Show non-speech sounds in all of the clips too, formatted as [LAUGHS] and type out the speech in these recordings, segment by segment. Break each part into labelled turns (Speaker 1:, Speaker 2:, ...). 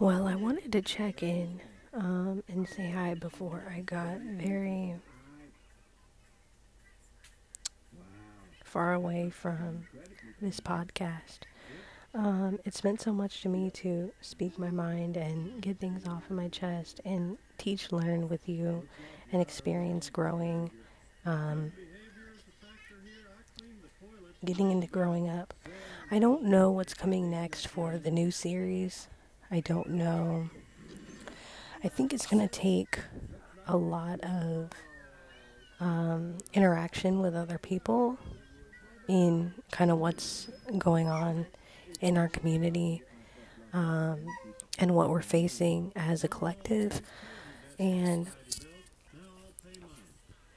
Speaker 1: Well, I wanted to check in um, and say hi before I got very far away from this podcast. Um, it's meant so much to me to speak my mind and get things off of my chest and teach, learn with you, and experience growing, um, getting into growing up. I don't know what's coming next for the new series. I don't know. I think it's going to take a lot of um, interaction with other people in kind of what's going on in our community um, and what we're facing as a collective. And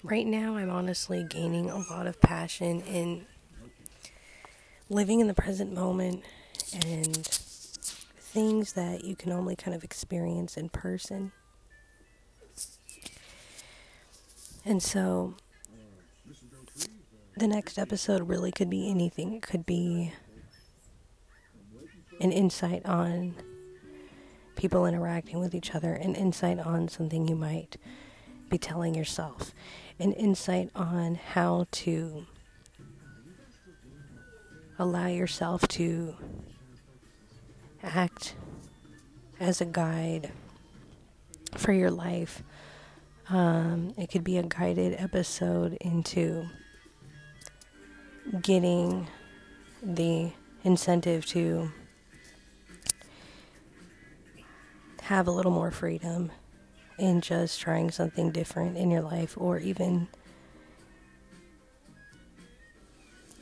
Speaker 1: right now, I'm honestly gaining a lot of passion in living in the present moment and things that you can only kind of experience in person. And so the next episode really could be anything. It could be an insight on people interacting with each other, an insight on something you might be telling yourself, an insight on how to allow yourself to act as a guide for your life. Um, it could be a guided episode into getting the incentive to have a little more freedom in just trying something different in your life or even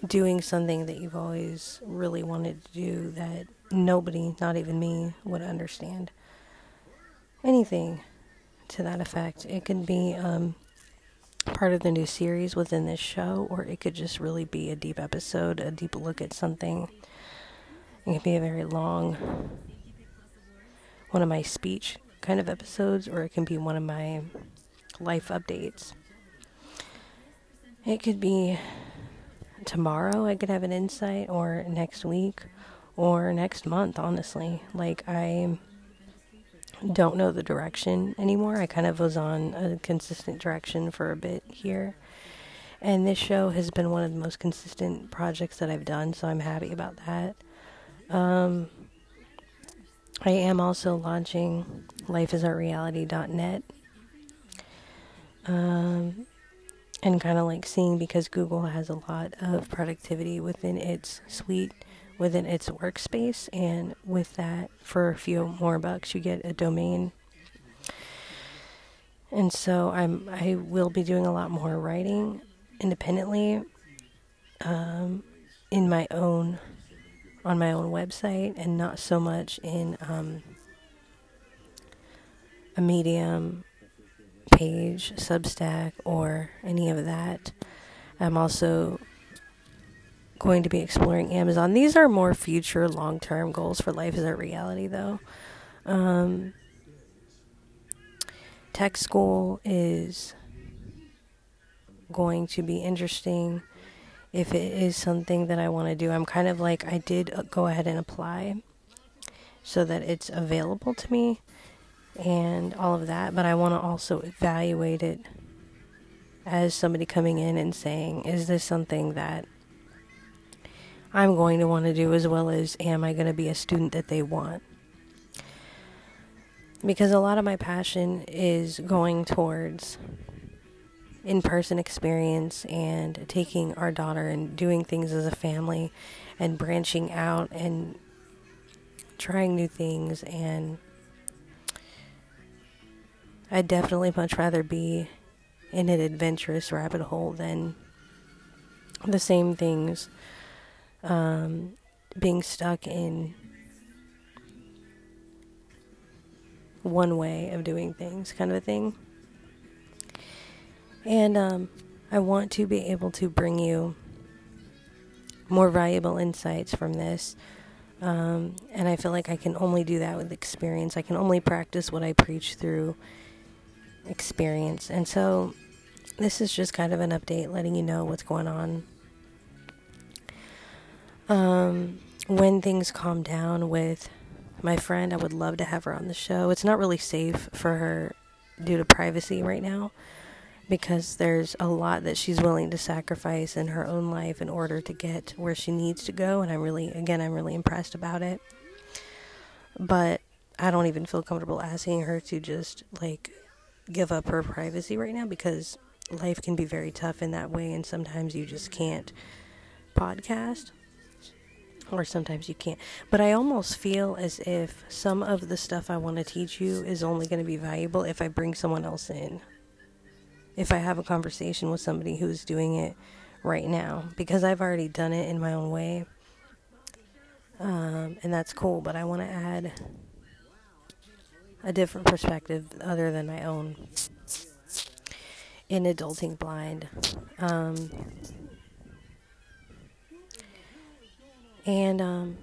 Speaker 1: doing something that you've always really wanted to do that nobody, not even me, would understand. Anything to that effect. It could be um, part of the new series within this show, or it could just really be a deep episode, a deep look at something. It could be a very long one of my speech kind of episodes, or it can be one of my life updates. It could be tomorrow, I could have an insight, or next week, or next month, honestly. Like, I don't know the direction anymore. I kind of was on a consistent direction for a bit here. And this show has been one of the most consistent projects that I've done, so I'm happy about that. Um, I am also launching lifeisartreality.net. Um, and kind of like seeing because Google has a lot of productivity within its suite, within its workspace, and with that, for a few more bucks, you get a domain. And so I'm I will be doing a lot more writing independently um, in my own on my own website and not so much in um, a Medium page, Substack, or any of that. I'm also going to be exploring Amazon. These are more future long term goals for Life as a Reality, though. Um, tech school is going to be interesting if it is something that I want to do. I'm kind of like, I did uh, go ahead and apply so that it's available to me and all of that, but I want to also evaluate it as somebody coming in and saying, is this something that I'm going to want to do as well as am I going to be a student that they want? Because a lot of my passion is going towards in person experience and taking our daughter and doing things as a family and branching out and trying new things and I'd definitely much rather be in an adventurous rabbit hole than the same things um, being stuck in one way of doing things kind of a thing. And um, I want to be able to bring you more valuable insights from this. Um, and I feel like I can only do that with experience. I can only practice what I preach through experience. And so this is just kind of an update letting you know what's going on. Um, when things calm down with my friend, I would love to have her on the show. It's not really safe for her due to privacy right now because there's a lot that she's willing to sacrifice in her own life in order to get where she needs to go and I'm really again I'm really impressed about it. But I don't even feel comfortable asking her to just like give up her privacy right now because life can be very tough in that way and sometimes you just can't podcast or sometimes you can't. But I almost feel as if some of the stuff I want to teach you is only going to be valuable if I bring someone else in. If I have a conversation with somebody who's doing it right now, because I've already done it in my own way. Um, and that's cool, but I want to add a different perspective other than my own in adulting blind. Um, and um,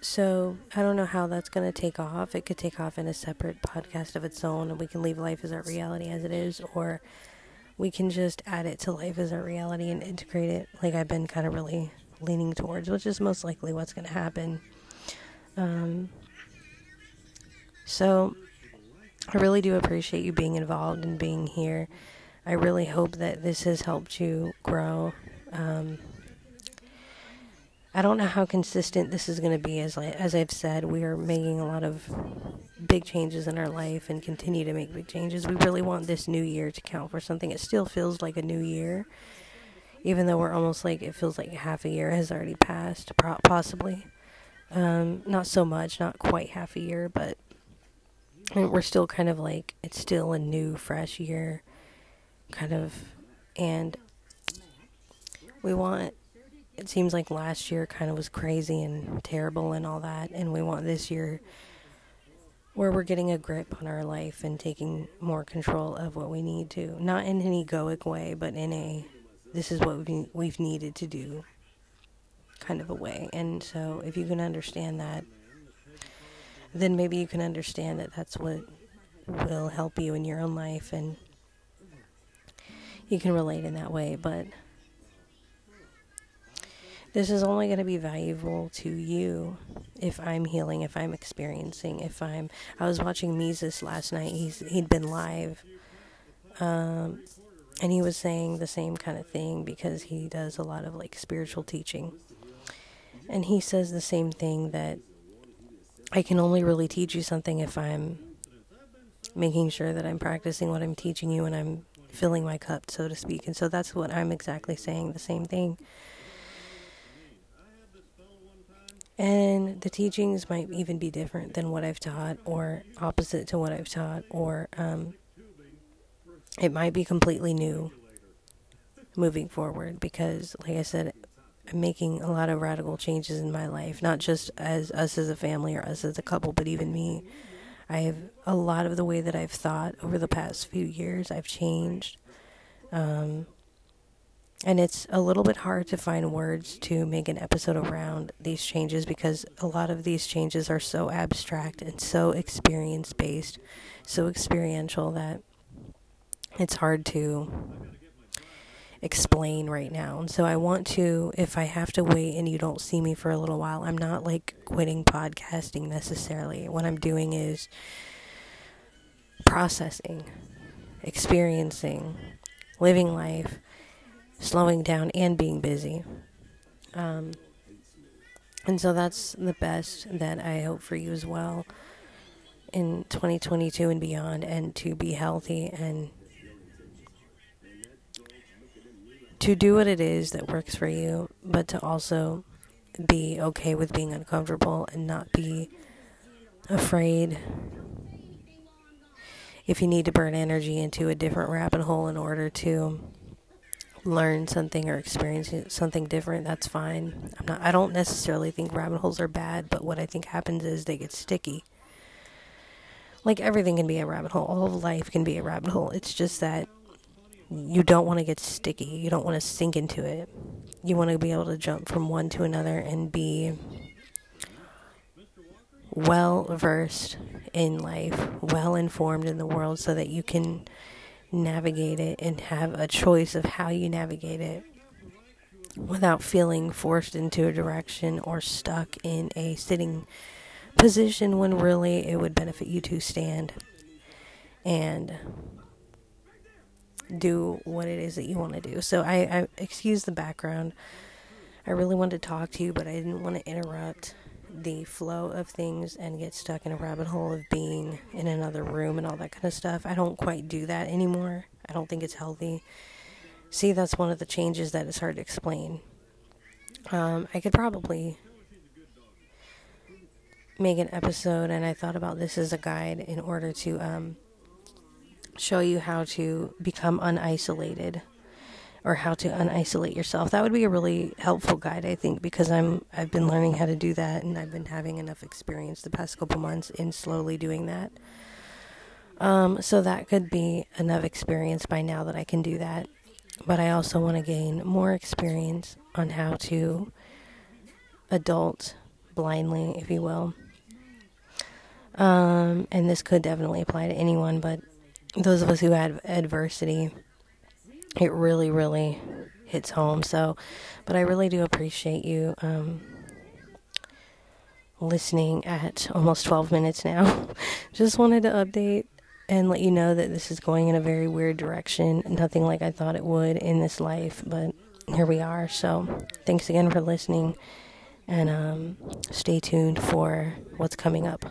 Speaker 1: so I don't know how that's going to take off. It could take off in a separate podcast of its own, and we can leave life as our reality as it is, or we can just add it to life as our reality and integrate it, like I've been kind of really leaning towards, which is most likely what's going to happen. Um, so I really do appreciate you being involved and being here. I really hope that this has helped you grow. Um, I don't know how consistent this is going to be. As as I've said, we are making a lot of big changes in our life and continue to make big changes. We really want this new year to count for something. It still feels like a new year, even though we're almost like it feels like half a year has already passed, possibly. Um, not so much, not quite half a year, but we're still kind of like it's still a new, fresh year, kind of, and we want it seems like last year kind of was crazy and terrible and all that, and we want this year where we're getting a grip on our life and taking more control of what we need to. Not in an egoic way, but in a this is what we've, we've needed to do kind of a way. And so, if you can understand that, then maybe you can understand that that's what will help you in your own life and you can relate in that way. But this is only going to be valuable to you if I'm healing, if I'm experiencing, if I'm. I was watching Mises last night. He's he'd been live, um, and he was saying the same kind of thing because he does a lot of like spiritual teaching, and he says the same thing that I can only really teach you something if I'm making sure that I'm practicing what I'm teaching you and I'm filling my cup, so to speak. And so that's what I'm exactly saying the same thing. And the teachings might even be different than what I've taught, or opposite to what I've taught, or um, it might be completely new moving forward because, like I said, I'm making a lot of radical changes in my life, not just as us as a family or us as a couple, but even me. I have a lot of the way that I've thought over the past few years. I've changed. Um, and it's a little bit hard to find words to make an episode around these changes because a lot of these changes are so abstract and so experience based, so experiential that it's hard to explain right now. And so I want to, if I have to wait and you don't see me for a little while, I'm not like quitting podcasting necessarily. What I'm doing is processing, experiencing, living life slowing down and being busy. Um, and so that's the best that I hope for you as well in 2022 and beyond, and to be healthy and to do what it is that works for you, but to also be okay with being uncomfortable and not be afraid. If you need to burn energy into a different rabbit hole in order to learn something or experience something different, that's fine. I'm not I don't necessarily think rabbit holes are bad, but what I think happens is they get sticky. Like everything can be a rabbit hole. All of life can be a rabbit hole. It's just that you don't want to get sticky. You don't want to sink into it. You want to be able to jump from one to another and be well versed in life, well informed in the world so that you can navigate it and have a choice of how you navigate it without feeling forced into a direction or stuck in a sitting position when really it would benefit you to stand and do what it is that you want to do. So I, I excuse the background. I really wanted to talk to you, but I didn't want to interrupt the flow of things and get stuck in a rabbit hole of being in another room and all that kind of stuff. I don't quite do that anymore. I don't think it's healthy. See, that's one of the changes that is hard to explain. Um, I could probably make an episode, and I thought about this as a guide in order to um, show you how to become unisolated or how to unisolate yourself. That would be a really helpful guide, I think, because I'm I've been learning how to do that, and I've been having enough experience the past couple months in slowly doing that. Um, so that could be enough experience by now that I can do that. But I also want to gain more experience on how to adult blindly, if you will. Um, and this could definitely apply to anyone, but those of us who had adversity, it really, really hits home. So, but I really do appreciate you um, listening at almost 12 minutes now. [LAUGHS] Just wanted to update and let you know that this is going in a very weird direction. Nothing like I thought it would in this life, but here we are. So, thanks again for listening, and um, stay tuned for what's coming up.